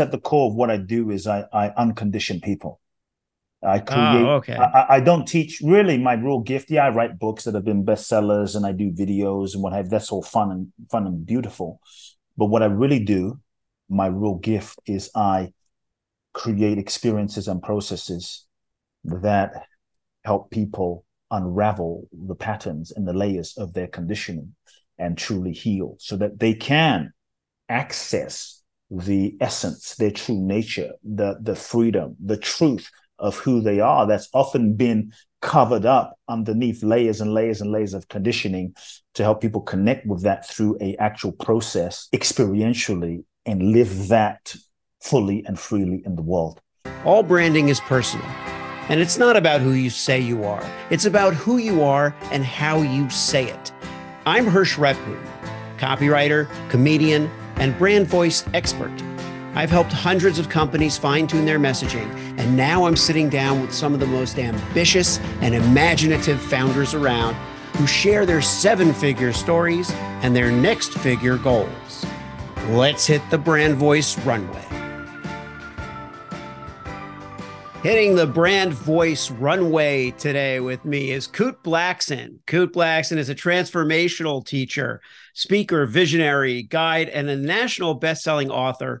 at the core of what I do is I, I uncondition people. I Oh, create. okay. I, I don't teach. Really, my real gift. Yeah, I write books that have been bestsellers, and I do videos and what have. That's all fun and fun and beautiful. But what I really do, my real gift is I create experiences and processes that help people unravel the patterns and the layers of their conditioning and truly heal, so that they can access the essence, their true nature, the the freedom, the truth of who they are that's often been covered up underneath layers and layers and layers of conditioning to help people connect with that through a actual process experientially and live that fully and freely in the world All branding is personal. And it's not about who you say you are, it's about who you are and how you say it. I'm Hersh Rephun, copywriter, comedian, and brand voice expert. I've helped hundreds of companies fine tune their messaging, and now I'm sitting down with some of the most ambitious and imaginative founders around who share their seven figure stories and their next figure goals. Let's hit the brand voice runway. Hitting the brand voice runway today with me is Kute Blackson. Kute Blackson is a transformational teacher, speaker, visionary, guide, and a national best-selling author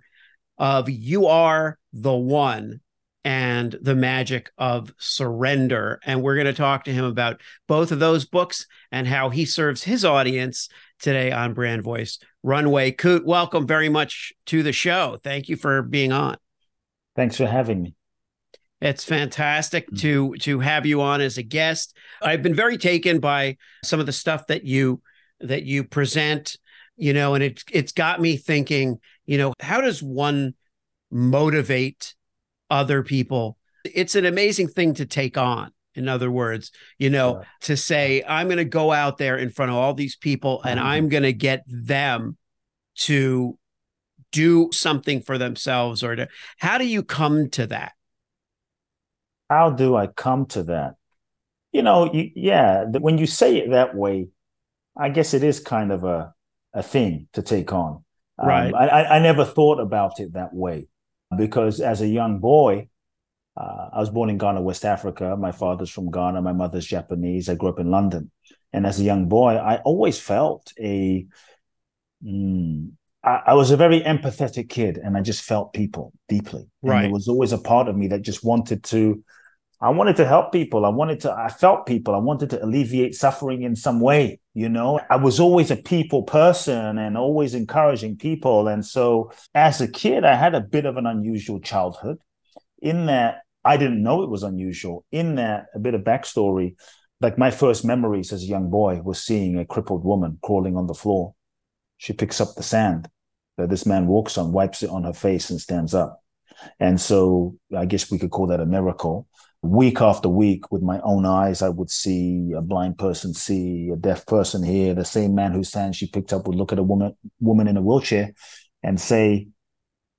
of You Are the One and The Magic of Surrender. And we're going to talk to him about both of those books and how he serves his audience today on Brand Voice Runway. Kute, welcome very much to the show. Thank you for being on. thanks for having me It's fantastic to to have you on as a guest. I've been very taken by some of the stuff that you that you present, you know, and it it's got me thinking, you know, how does one motivate other people? It's an amazing thing to take on. In other words, you know, Yeah. to say I'm going to go out there in front of all these people and Mhm. I'm going to get them to do something for themselves or to how do you come to that? How do i come to that? You know you, yeah when you say it that way i guess it is kind of a a thing to take on. Um, Right. I, I I never thought about it that way because as a young boy uh, i was born in ghana west africa. My father's from ghana. My mother's japanese. I grew up in london. And as a young boy i always felt a mm, I, I was a very empathetic kid and i just felt people deeply. And Right. there was always a part of me that just wanted to I wanted to help people. I wanted to, I felt people. I wanted to alleviate suffering in some way. You know, I was always a people person and always encouraging people. And so as a kid, I had a bit of an unusual childhood in that I didn't know it was unusual. In that, a bit of backstory, like my first memories as a young boy was seeing a crippled woman crawling on the floor. She picks up the sand that this man walks on, wipes it on her face, and stands up. And so I guess we could call that a miracle week after week with my own eyes i would see a blind person see a deaf person hear the same man whose hand she picked up would look at a woman woman in a wheelchair and say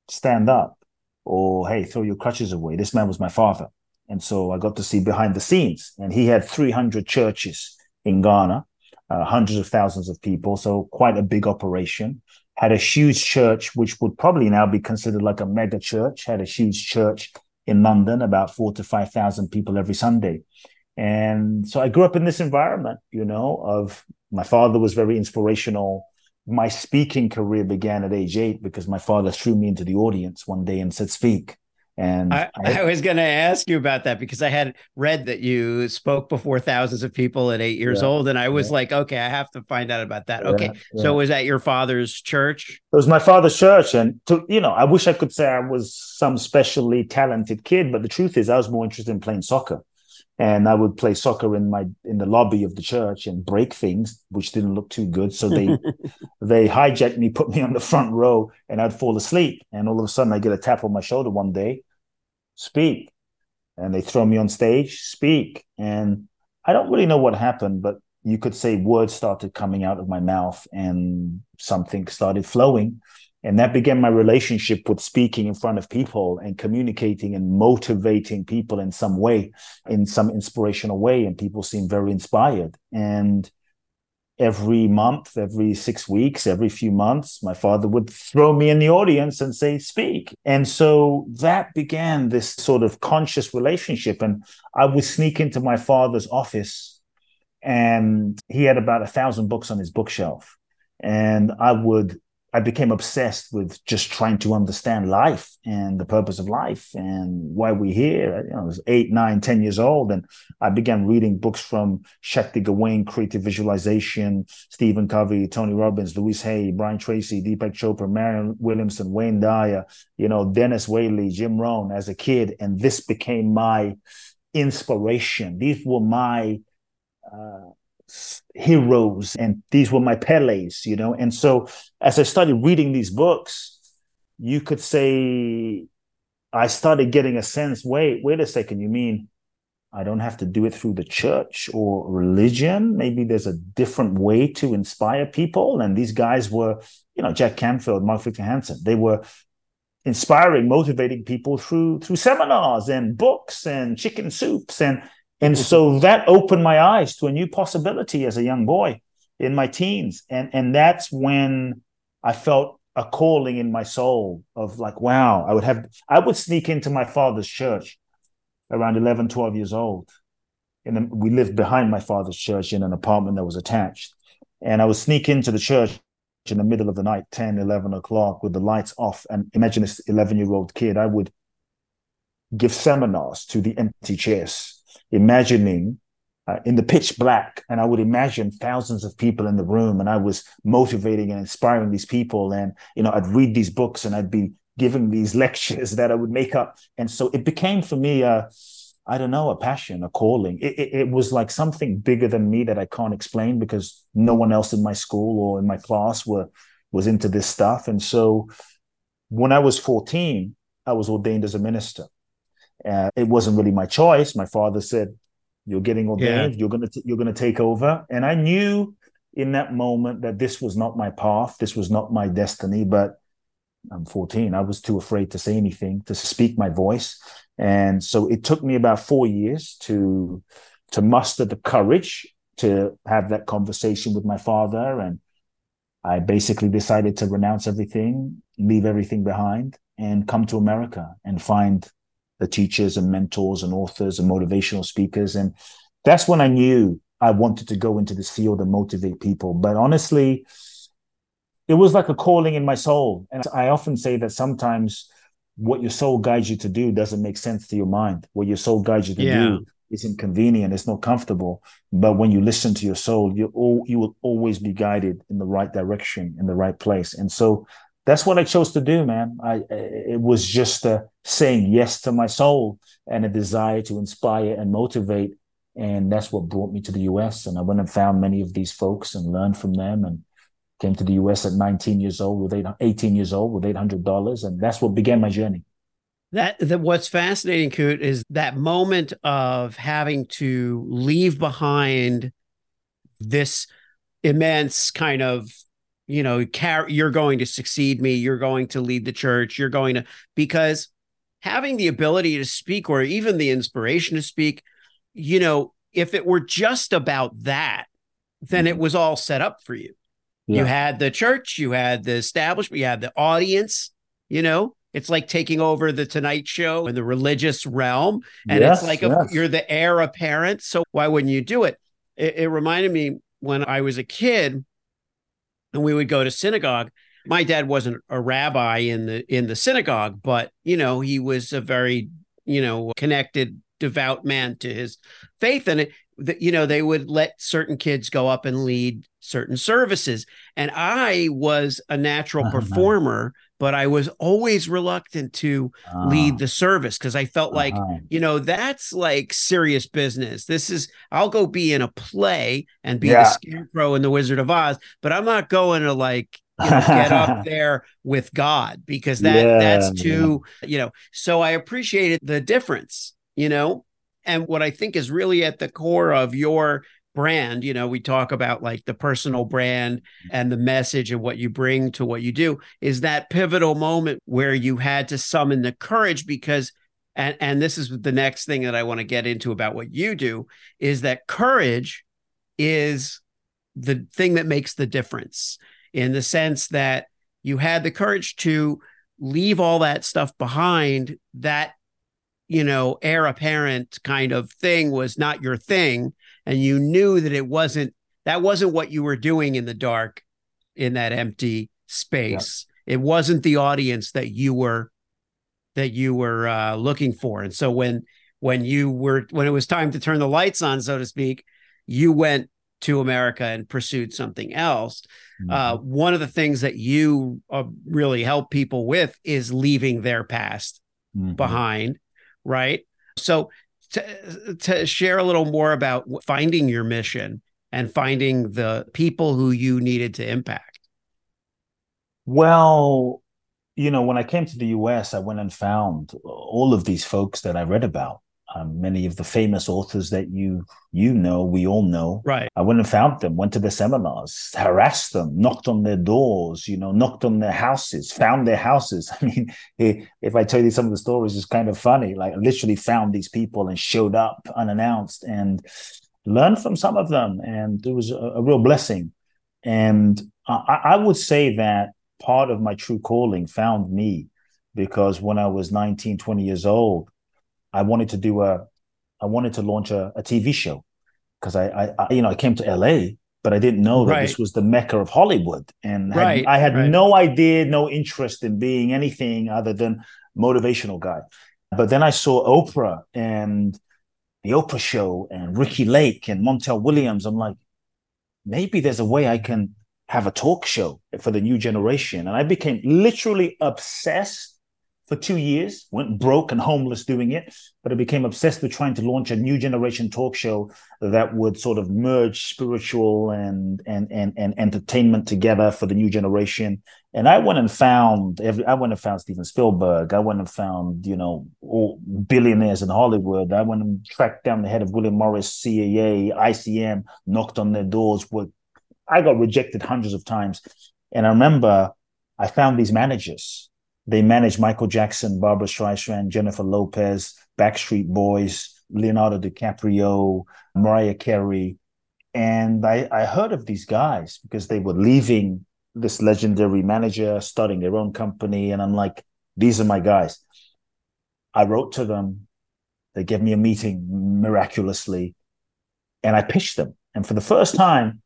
stand up or hey throw your crutches away. This man was my father. And so i got to see behind the scenes. And he had 300 churches in ghana uh, hundreds of thousands of people. So quite a big operation. Had a huge church which would probably now be considered like a mega church. Had a huge church in London, about four to 5,000 people every Sunday. And so I grew up in this environment, you know, of my father was very inspirational. My speaking career began at age eight because my father threw me into the audience one day and said, speak. And I, I was going to ask you about that because I had read that you spoke before thousands of people at eight years Yeah, old, and I was yeah. like, okay, I have to find out about that. Okay, Yeah, so was that your father's church? it was my father's church. And to, you know, I wish I could say I was some specially talented kid, but the truth is I was more interested in playing soccer. And I would play soccer in my in the lobby of the church and break things, which didn't look too good. So they they hijacked me, put me on the front row, and I'd fall asleep. And all of a sudden, I get a tap on my shoulder one day, speak. And they throw me on stage, speak. And I don't really know what happened, but you could say words started coming out of my mouth and something started flowing. And that began my relationship with speaking in front of people and communicating and motivating people in some way, in some inspirational way. And people seemed very inspired. And every month, every six weeks, every few months, my father would throw me in the audience and say, speak. And so that began this sort of conscious relationship. And I would sneak into my father's office, and he had about a thousand books on his bookshelf. And I would I became obsessed with just trying to understand life and the purpose of life and why we're here. You know, I was eight, nine, ten years old, and I began reading books from Shakti Gawain, Creative Visualization, Stephen Covey, Tony Robbins, Louise Hay, Brian Tracy, Deepak Chopra, Marianne Williamson, Wayne Dyer, you know, Dennis Waitley, Jim Rohn as a kid, and this became my inspiration. These were my uh, heroes and these were my Pelés, you know. And so as I started reading these books, you could say I started getting a sense, wait, wait a second, you mean I don't have to do it through the church or religion? Maybe there's a different way to inspire people. And these guys were, you know, Jack Canfield, Mark Victor Hansen, they were inspiring, motivating people through through seminars and books and chicken soups and and mm-hmm. so that opened my eyes to a new possibility as a young boy in my teens. And, and that's when I felt a calling in my soul of like, wow, I would have, I would sneak into my father's church around 11, 12 years old. And we lived behind my father's church in an apartment that was attached. And I would sneak into the church in the middle of the night, 10, 11 o'clock with the lights off. And imagine this 11 year old kid, I would give seminars to the empty chairs imagining uh, in the pitch black and i would imagine thousands of people in the room and i was motivating and inspiring these people and you know i'd read these books and i'd be giving these lectures that i would make up. And so it became for me a i don't know a passion a calling. It, it, it was like something bigger than me that i can't explain because no one else in my school or in my class were was into this stuff. And so when i was 14 i was ordained as a minister uh, it wasn't really my choice. My father said, "You're getting ordained. Yeah. You're gonna t- you're gonna take over." And I knew in that moment that this was not my path. This was not my destiny. But I'm 14. I was too afraid to say anything, to speak my voice, and so it took me about four years to to muster the courage to have that conversation with my father and I basically decided to renounce everything, leave everything behind, and come to America and find the teachers and mentors and authors and motivational speakers. And that's when I knew I wanted to go into this field and motivate people. But honestly, it was like a calling in my soul. And I often say that sometimes what your soul guides you to do doesn't make sense to your mind. What your soul guides you to yeah. do is inconvenient, it's not comfortable. But when you listen to your soul, you all you will always be guided in the right direction, in the right place. And so that's what I chose to do, man. I it was just a saying yes to my soul and a desire to inspire and motivate, and that's what brought me to the U.S. And I went and found many of these folks and learned from them, and came to the U.S. at 19 years old with eight, 18 years old with eight hundred dollars, and that's what began my journey. That, that what's fascinating, Kute, is that moment of having to leave behind this immense kind of you know, you're going to succeed me, you're going to lead the church, you're going to, because having the ability to speak or even the inspiration to speak, you know, if it were just about that, then it mm-hmm. was all set up for you. Yeah. You had the church, you had the establishment, you had the audience, you know, it's like taking over the Tonight Show in the religious realm. And yes, it's like yes. a, you're the heir apparent. So why wouldn't you do it? it? It reminded me when I was a kid, and we would go to synagogue. My dad wasn't a rabbi in the in the synagogue, but you know, he was a very, you know, connected devout man to his faith and it you know they would let certain kids go up and lead certain services and i was a natural uh-huh. performer but i was always reluctant to lead the service because i felt like uh-huh. you know that's like serious business this is i'll go be in a play and be yeah. the scarecrow in the wizard of oz but i'm not going to like you know, get up there with god because that yeah, that's too you know so i appreciated the difference you know? And what I think is really at the core of your brand, you know, we talk about like the personal brand mm-hmm. and the message and what you bring to what you do is that pivotal moment where you had to summon the courage because and and this is the next thing that I want to get into about what you do is that courage is the thing that makes the difference in the sense that you had the courage to leave all that stuff behind that you know heir apparent kind of thing was not your thing and you knew that it wasn't that wasn't what you were doing in the dark in that empty space yeah. it wasn't the audience that you were that you were uh, looking for and so when when you were when it was time to turn the lights on so to speak you went to America and pursued something else. Mm-hmm. Uh, one of the things that you uh, really help people with is leaving their past mm-hmm. behind, right? So, to, to share a little more about finding your mission and finding the people who you needed to impact. Well, you know, when I came to the US, I went and found all of these folks that I read about um, many of the famous authors that you you know, we all know. Right. I went and found them, went to their seminars, harassed them, knocked on their doors, you know, knocked on their houses, found their houses. I mean, if I tell you some of the stories, it's kind of funny. Like, I literally found these people and showed up unannounced and learned from some of them, and it was a, a real blessing. And I, I would say that part of my true calling found me because when I was 19, 20 years old, I wanted to do a, I wanted to launch a, a TV show because I, I, I, you know, I came to LA, but I didn't know that right. this was the mecca of Hollywood, and right. I had right. no idea, no interest in being anything other than motivational guy. But then I saw Oprah and the Oprah Show and Ricki Lake and Montel Williams. I'm like, maybe there's a way I can have a talk show for the new generation, and I became literally obsessed for two years, went broke and homeless doing it, but I became obsessed with trying to launch a new generation talk show that would sort of merge spiritual and and and, and entertainment together for the new generation. And I went and found every I went and found Steven Spielberg. I went and found, you know, all billionaires in Hollywood. I went and tracked down the head of William Morris, CAA, ICM, knocked on their doors. With I got rejected hundreds of times. And I remember I found these managers they managed Michael Jackson, Barbra Streisand, Jennifer Lopez, Backstreet Boys, Leonardo DiCaprio, Mariah Carey. And I, I heard of these guys because they were leaving this legendary manager, starting their own company. And I'm like, these are my guys. I wrote to them. They gave me a meeting miraculously. And I pitched them. And for the first time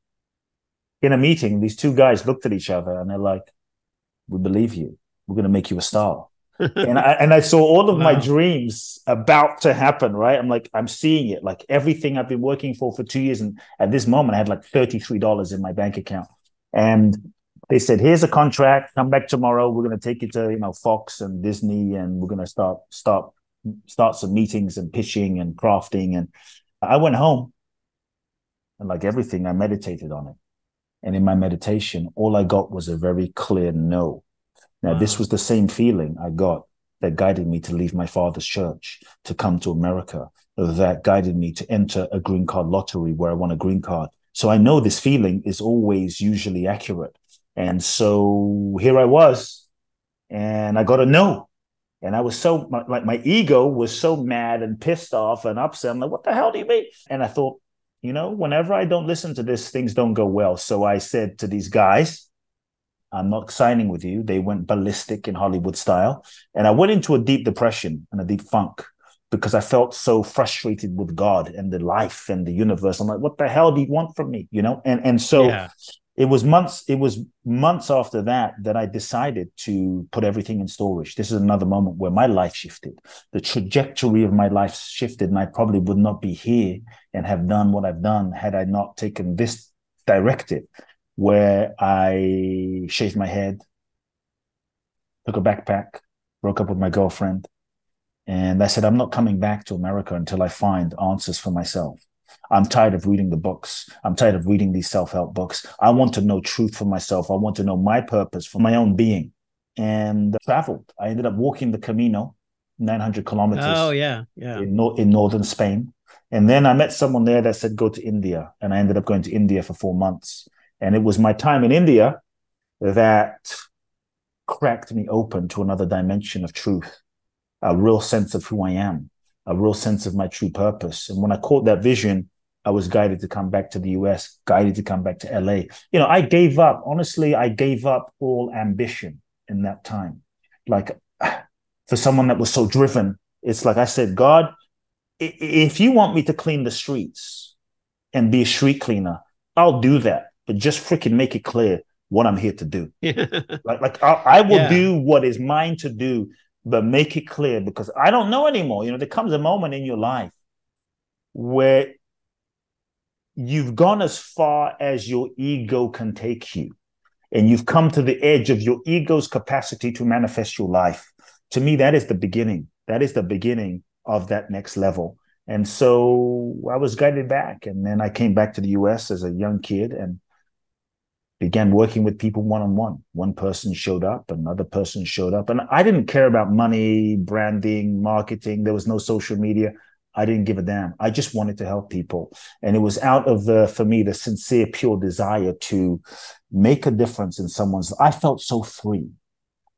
in a meeting, these two guys looked at each other and they're like, we believe you we're going to make you a star. and I and I saw all of wow. my dreams about to happen. Right, I'm like I'm seeing it. Like everything I've been working for for two years, and at this moment I had like thirty three dollars in my bank account. And they said, "Here's a contract. Come back tomorrow. We're going to take you to you know Fox and Disney, and we're going to start start start some meetings and pitching and crafting." And I went home, and like everything, I meditated on it. And in my meditation, all I got was a very clear no now, wow. this mm. was the same feeling I got that guided me to leave my father's church, to come to America, that guided me to enter a green card lottery where I won a green card. So I know this feeling is always usually accurate. And so here I was, and I got a no. And I was so like my ego was so mad and pissed off and upset. I'm like, what the hell do you mean? And I thought, you know, whenever I don't listen to this, things don't go well. So I said to these guys, I'm not signing with you. They went ballistic in Hollywood style. And I went into a deep depression and a deep funk because I felt so frustrated with God and the life and the universe. I'm like, what the hell do you want from me? You know? And and so yeah. it was months, it was months after that that I decided to put everything in storage. This is another moment where my life shifted. The trajectory of my life shifted, and I probably would not be here and have done what I've done had I not taken this directive where I shaved my head, took a backpack, broke up with my girlfriend, and I said, I'm not coming back to America until I find answers for myself. I'm tired of reading the books. I'm tired of reading these self help books. I want to know truth for myself. I want to know my purpose for my own being. And traveled. I ended up walking the Camino, 900 kilometers. Oh, yeah. Yeah. In, no- in northern Spain. And then I met someone there that said, go to India. And I ended up going to India for four months. And it was my time in India that cracked me open to another dimension of truth, a real sense of who I am, a real sense of my true purpose. And when I caught that vision, I was guided to come back to the US, guided to come back to LA. You know, I gave up. Honestly, I gave up all ambition in that time. Like for someone that was so driven, it's like I said, God, if you want me to clean the streets and be a street cleaner, I'll do that. But just freaking make it clear what I'm here to do. like, like I, I will yeah. do what is mine to do, but make it clear because I don't know anymore. You know, there comes a moment in your life where you've gone as far as your ego can take you. And you've come to the edge of your ego's capacity to manifest your life. To me, that is the beginning. That is the beginning of that next level. And so I was guided back. And then I came back to the US as a young kid and began working with people one on one. One person showed up, another person showed up. And I didn't care about money, branding, marketing. There was no social media. I didn't give a damn. I just wanted to help people. And it was out of the, for me, the sincere, pure desire to make a difference in someone's. I felt so free.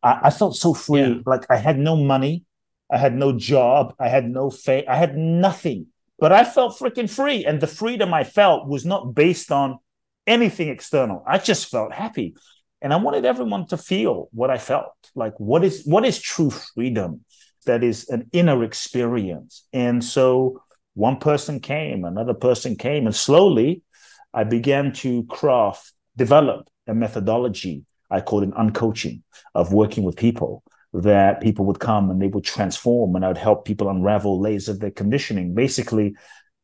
I, I felt so free. Yeah. Like I had no money. I had no job. I had no fame. I had nothing. But I felt freaking free. And the freedom I felt was not based on anything external. I just felt happy. And I wanted everyone to feel what I felt. Like what is what is true freedom? that is an inner experience. And so one person came, another person came, and slowly I began to craft, develop a methodology. I call it uncoaching of working with people that people would come and they would transform and I would help people unravel layers of their conditioning. Basically,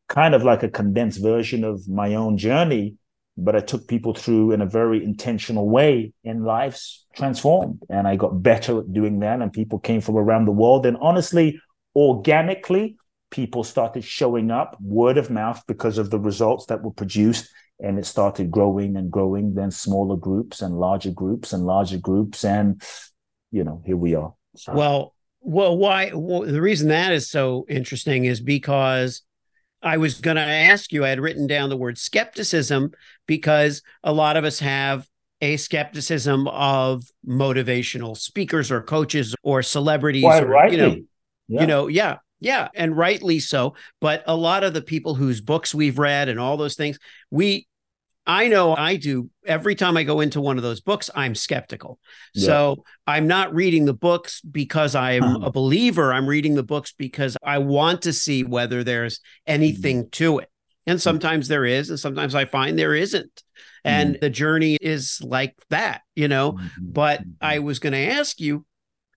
kind of like a condensed version of my own journey but I took people through in a very intentional way and lives transformed. And I got better at doing that. And people came from around the world. And honestly, organically, people started showing up word of mouth because of the results that were produced. And it started growing and growing, then smaller groups and larger groups and larger groups. And, you know, here we are. So. Well, well, why? Well, the reason that is so interesting is because I was going to ask you, I had written down the word skepticism because a lot of us have a skepticism of motivational speakers or coaches or celebrities Why, or, rightly. you know, yeah. you know, yeah, yeah, and rightly so. But a lot of the people whose books we've read and all those things, we I know I do. Every time I go into one of those books, I'm skeptical. Yeah. So I'm not reading the books because I'm uh-huh. a believer. I'm reading the books because I want to see whether there's anything mm-hmm. to it. And mm-hmm. sometimes there is, and sometimes I find there isn't. And mm-hmm. the journey is like that, you know. Mm-hmm. But I mm-hmm. was going to ask you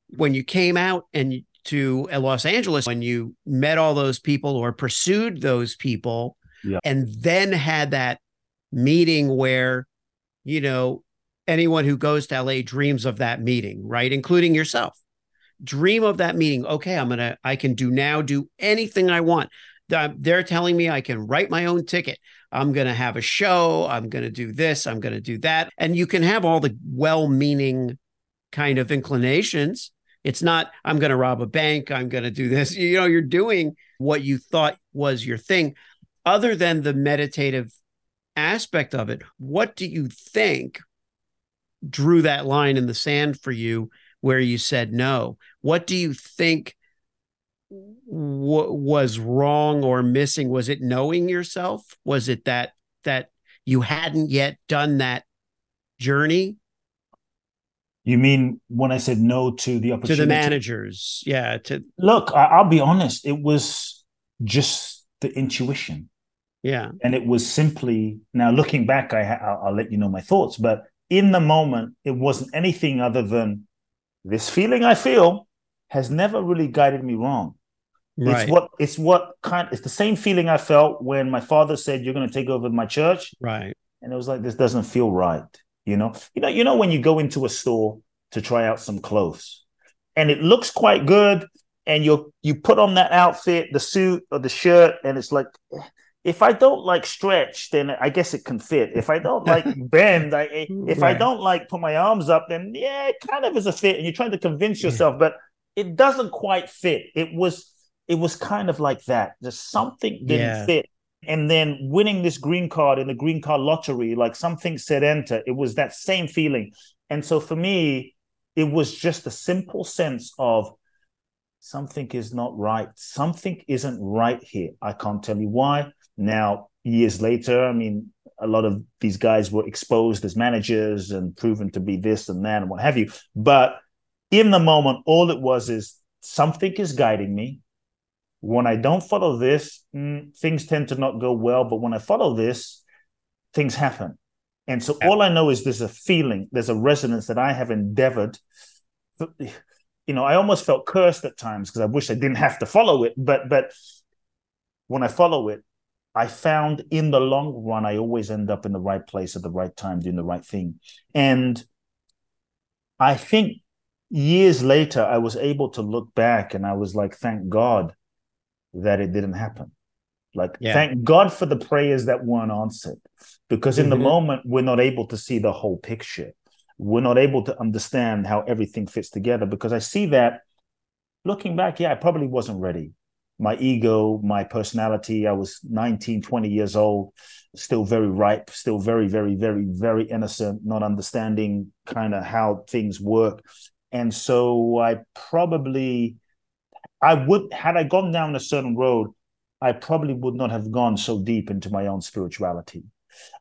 when you came out and to Los Angeles, when you met all those people or pursued those people, yeah. and then had that meeting where, you know, anyone who goes to LA dreams of that meeting, right? Including yourself. Dream of that meeting. Okay, I'm going to, I can do now, do anything I want. They're telling me I can write my own ticket. I'm going to have a show. I'm going to do this. I'm going to do that. And you can have all the well meaning kind of inclinations. It's not, I'm going to rob a bank. I'm going to do this. You know, you're doing what you thought was your thing, other than the meditative aspect of it, what do you think drew that line in the sand for you where you said no? What do you think w- was wrong or missing? Was it knowing yourself? Was it that that you hadn't yet done that journey? You mean when I said no to the opportunity? To the managers. Yeah. To look, I, I'll be honest, it was just the intuition. Yeah. And it was simply now looking back, I I'll, I'll let you know my thoughts, but in the moment, it wasn't anything other than this feeling I feel has never really guided me wrong. Right. It's what it's what kind it's the same feeling I felt when my father said you're going to take over my church. Right. And it was like this doesn't feel right, you know. You know, you know when you go into a store to try out some clothes and it looks quite good and you you put on that outfit, the suit or the shirt and it's like if I don't like stretch, then I guess it can fit. If I don't like bend, I eh, if right. I don't like put my arms up, then yeah, it kind of is a fit. And you're trying to convince yourself, but it doesn't quite fit. It was it was kind of like that. Just something didn't yeah. fit. And then winning this green card in the green card lottery, like something said enter. It was that same feeling. And so for me, it was just a simple sense of something is not right. Something isn't right here. I can't tell you why Now, years later, I mean, a lot of these guys were exposed as managers and proven to be this and that and what have you. But in the moment, all it was is something is guiding me. When I don't follow this, mm, things tend to not go well. But when I follow this, things happen. And so all I know is there's a feeling, there's a resonance that I have endeavored. You know, I almost felt cursed at times because I wish I didn't have to follow it. But but when I follow it, I found in the long run, I always end up in the right place at the right time, doing the right thing. And I think years later, I was able to look back and I was like, thank God that it didn't happen. Like, yeah. thank God for the prayers that weren't answered. Because in mm-hmm. the moment, we're not able to see the whole picture. We're not able to understand how everything fits together. Because I see that looking back, yeah, I probably wasn't ready. My ego, my personality, I was 19, 20 years old, still very ripe, still very, very, very, very innocent, not understanding kind of how things work. And so I probably, I would, had I gone down a certain road, I probably would not have gone so deep into my own spirituality.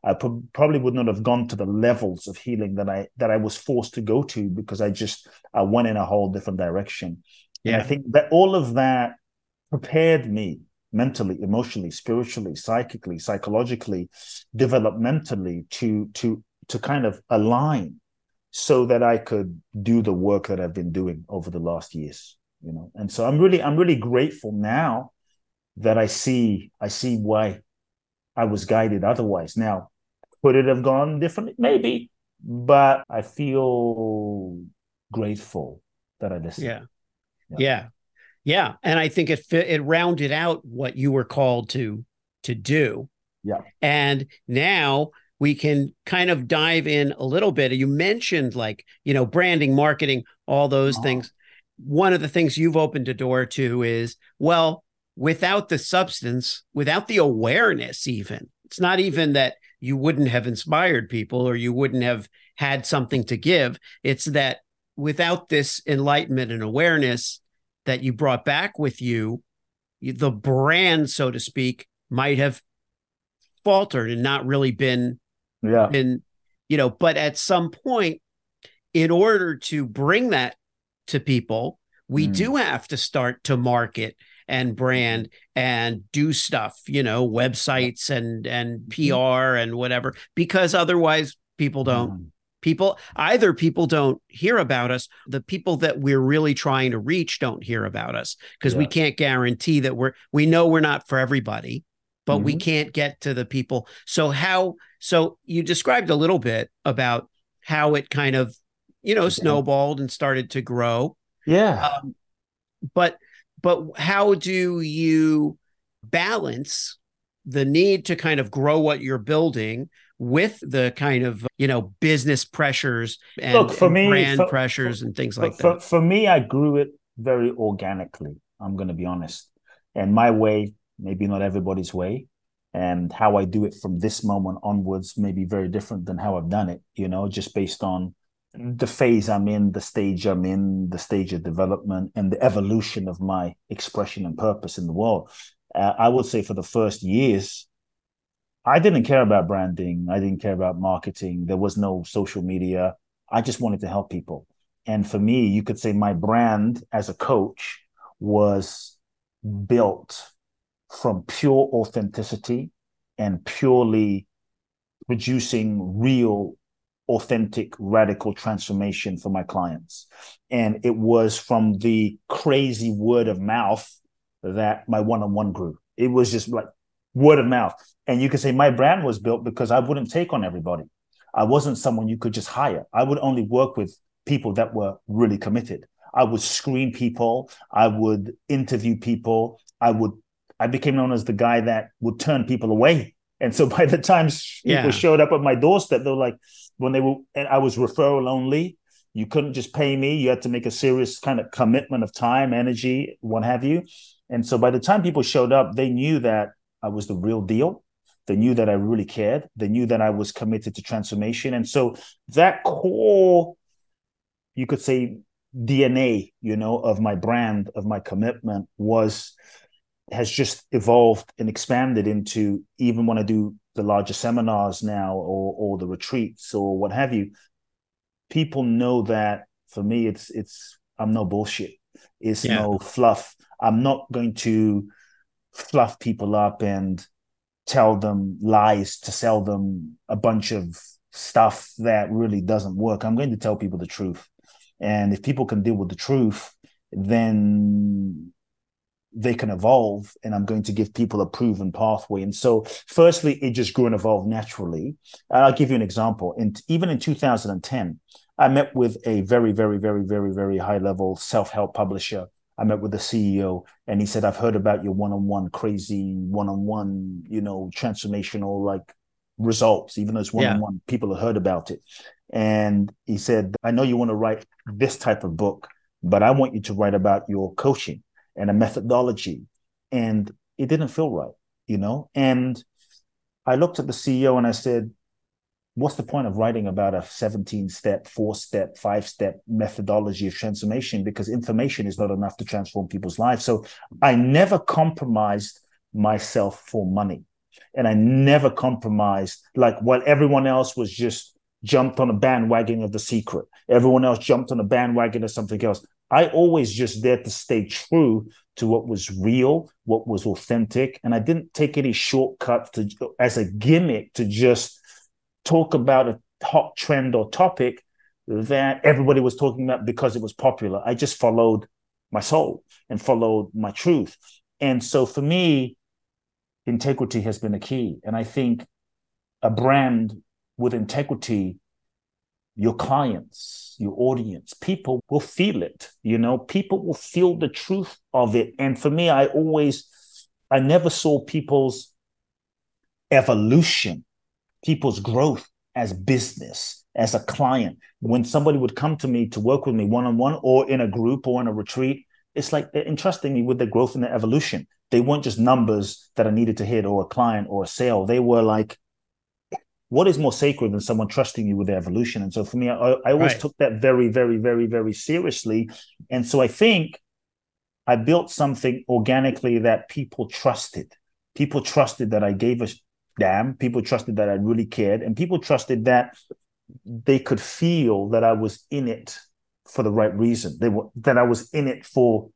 I pro- probably would not have gone to the levels of healing that I that I was forced to go to because I just I went in a whole different direction. Yeah. And I think that all of that prepared me mentally, emotionally, spiritually, psychically, psychologically, developmentally to to to kind of align so that I could do the work that I've been doing over the last years, you know. And so I'm really I'm really grateful now that I see I see why I was guided otherwise. Now, could it have gone differently? Maybe, but I feel grateful that I listened. Yeah. yeah. Yeah. Yeah. And I think it it rounded out what you were called to to do. Yeah. And now we can kind of dive in a little bit. You mentioned like, you know, branding, marketing, all those uh-huh. things. One of the things you've opened a door to is, well, without the substance, without the awareness, even, it's not even that you wouldn't have inspired people or you wouldn't have had something to give. It's that without this enlightenment and awareness that you brought back with you, the brand, so to speak, might have faltered and not really been yeah. And, you know, but at some point, in order to bring that to people, we mm. do have to start to market and brand and do stuff, you know, websites and and mm-hmm. PR and whatever, because otherwise people don't mm. People either people don't hear about us, the people that we're really trying to reach don't hear about us because yeah. we can't guarantee that we're we know we're not for everybody but mm-hmm. we can't get to the people. So how so you described a little bit about how it kind of, you know, snowballed and started to grow. Yeah. Um, but but how do you balance the need to kind of grow what you're building with the kind of you know business pressures and, Look, for and me, brand for, pressures for, and things like for, that for me i grew it very organically i'm going to be honest and my way maybe not everybody's way and how I do it from this moment onwards may be very different than how I've done it, you know, just based on the phase I'm in, the stage I'm in, the stage of development, and the evolution of my expression and purpose in the world. Uh, I would say for the first years, I didn't care about branding. I didn't care about marketing. There was no social media. I just wanted to help people. And for me, you could say my brand as a coach was built from pure authenticity and purely producing real authentic radical transformation for my clients and it was from the crazy word of mouth that my one-on-one grew it was just like word of mouth and you could say my brand was built because i wouldn't take on everybody i wasn't someone you could just hire i would only work with people that were really committed i would screen people i would interview people i would I became known as the guy that would turn people away. And so by the time yeah. people showed up at my doorstep, they were like, when they were, and I was referral only. You couldn't just pay me. You had to make a serious kind of commitment of time, energy, what have you. And so by the time people showed up, they knew that I was the real deal. They knew that I really cared. They knew that I was committed to transformation. And so that core, you could say, DNA, you know, of my brand, of my commitment was has just evolved and expanded into even when I do the larger seminars now or or the retreats or what have you, people know that for me it's it's I'm no bullshit. It's yeah. no fluff. I'm not going to fluff people up and tell them lies to sell them a bunch of stuff that really doesn't work. I'm going to tell people the truth. And if people can deal with the truth, then they can evolve and i'm going to give people a proven pathway and so firstly it just grew and evolved naturally i'll give you an example And even in 2010 i met with a very very very very very high level self-help publisher i met with the ceo and he said i've heard about your one-on-one crazy one-on-one you know transformational like results even though it's one-on-one people have heard about it and he said i know you want to write this type of book but i want you to write about your coaching and a methodology. And it didn't feel right, you know? And I looked at the CEO and I said, what's the point of writing about a 17 step, four step, five step methodology of transformation? Because information is not enough to transform people's lives. So I never compromised myself for money. And I never compromised, like while everyone else was just jumped on a bandwagon of the secret, everyone else jumped on a bandwagon of something else. I always just there to stay true to what was real, what was authentic, and I didn't take any shortcuts to as a gimmick to just talk about a hot trend or topic that everybody was talking about because it was popular. I just followed my soul and followed my truth. And so for me, integrity has been a key. And I think a brand with integrity your clients, your audience, people will feel it. You know, people will feel the truth of it. And for me, I always, I never saw people's evolution, people's growth as business, as a client. When somebody would come to me to work with me one on one or in a group or in a retreat, it's like they're entrusting me with their growth and their evolution. They weren't just numbers that I needed to hit or a client or a sale. They were like, what is more sacred than someone trusting you with their evolution? And so for me, I, I always right. took that very, very, very, very seriously. And so I think I built something organically that people trusted. People trusted that I gave a damn. People trusted that I really cared. And people trusted that they could feel that I was in it for the right reason. They were that I was in it for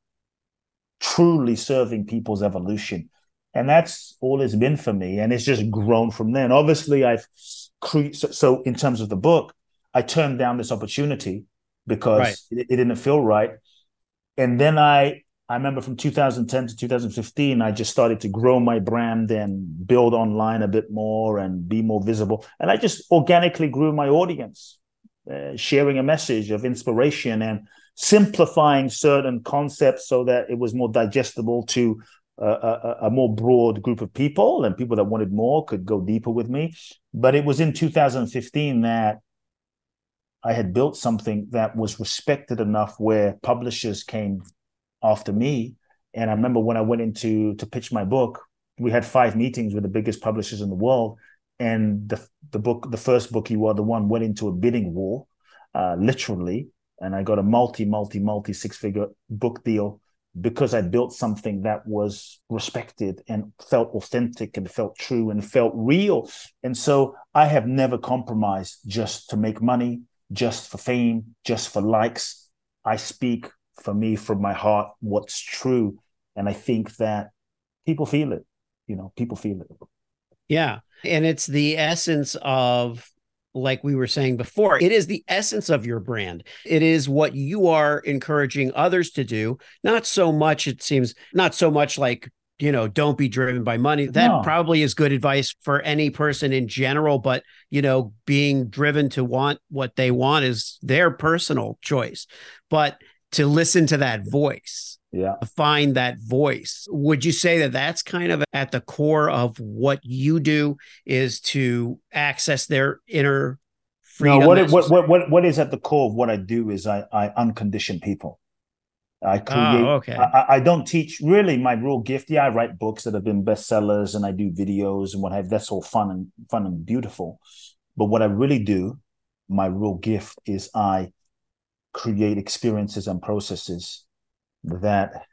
truly serving people's evolution and that's all it's been for me and it's just grown from there and obviously i've cre- so, so, in terms of the book i turned down this opportunity because right. it, it, didn't feel right and then i i remember from 2010 to 2015 i just started to grow my brand and build online a bit more and be more visible and i just organically grew my audience uh, sharing a message of inspiration and simplifying certain concepts so that it was more digestible to a, a, more broad group of people and people that wanted more could go deeper with me. But it was in 2015 that I had built something that was respected enough where publishers came after me. And I remember when I went into to pitch my book, we had five meetings with the biggest publishers in the world. And the the book, the first book, you are the one, went into a bidding war, uh, literally. And I got a multi, multi, multi six figure book deal because I built something that was respected and felt authentic and felt true and felt real. And so I have never compromised just to make money, just for fame, just for likes. I speak for me from my heart what's true. And I think that people feel it, you know, people feel it. Yeah. And it's the essence of like we were saying before, it is the essence of your brand. It is what you are encouraging others to do. Not so much, it seems, not so much like, you know, don't be driven by money. That no. probably is good advice for any person in general. But, you know, being driven to want what they want is their personal choice. But to listen to that voice yeah find that voice would you say that that's kind of at the core of what you do is to access their inner freedom no what, it, what, what what what is at the core of what i do is i i uncondition people I ah, create. Oh, okay. I, I, don't teach. Really, my real gift. Yeah, I write books that have been bestsellers, and I do videos and what have. That's all fun and fun and beautiful. But what I really do, my real gift is I create experiences and processes that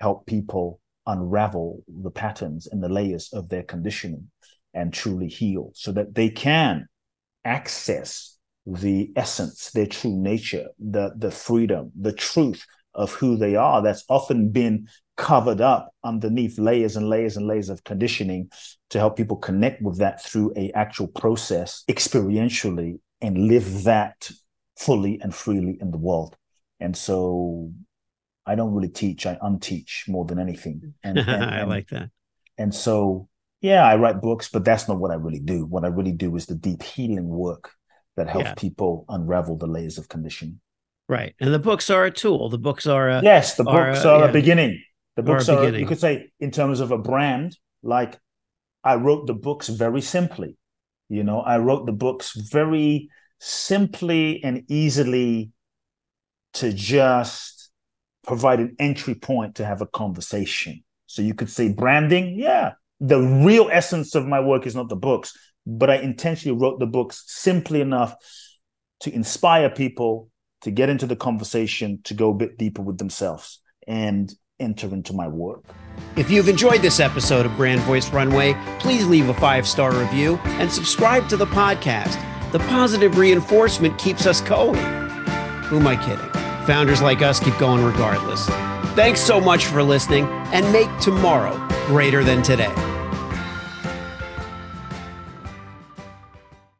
help people unravel the patterns and the layers of their conditioning and truly heal so that they can access the essence, their true nature, the, the freedom, the truth of who they are that's often been covered up underneath layers and layers and layers of conditioning to help people connect with that through a actual process experientially and live that fully and freely in the world and so i don't really teach i unteach more than anything and, and, I and, like that. and so yeah i write books but that's not what i really do what i really do is the deep healing work that helps Yeah. people unravel the layers of conditioning Right. And the books are a tool. The books are a yes the or, books uh, are yeah. a beginning the a books are beginning. you could say in terms of a brand like i wrote the books very simply you know i wrote the books very simply and easily to just provide an entry point to have a conversation. So you could say branding. Yeah the real essence of my work is not the books but i intentionally wrote the books simply enough to inspire people to get into the conversation to go a bit deeper with themselves and enter into my work. If you've enjoyed this episode of Brand Voice Runway, please leave a five star review and subscribe to the podcast. The positive reinforcement keeps us going. Who am I kidding? Founders like us keep going regardless. Thanks so much for listening and make tomorrow greater than today.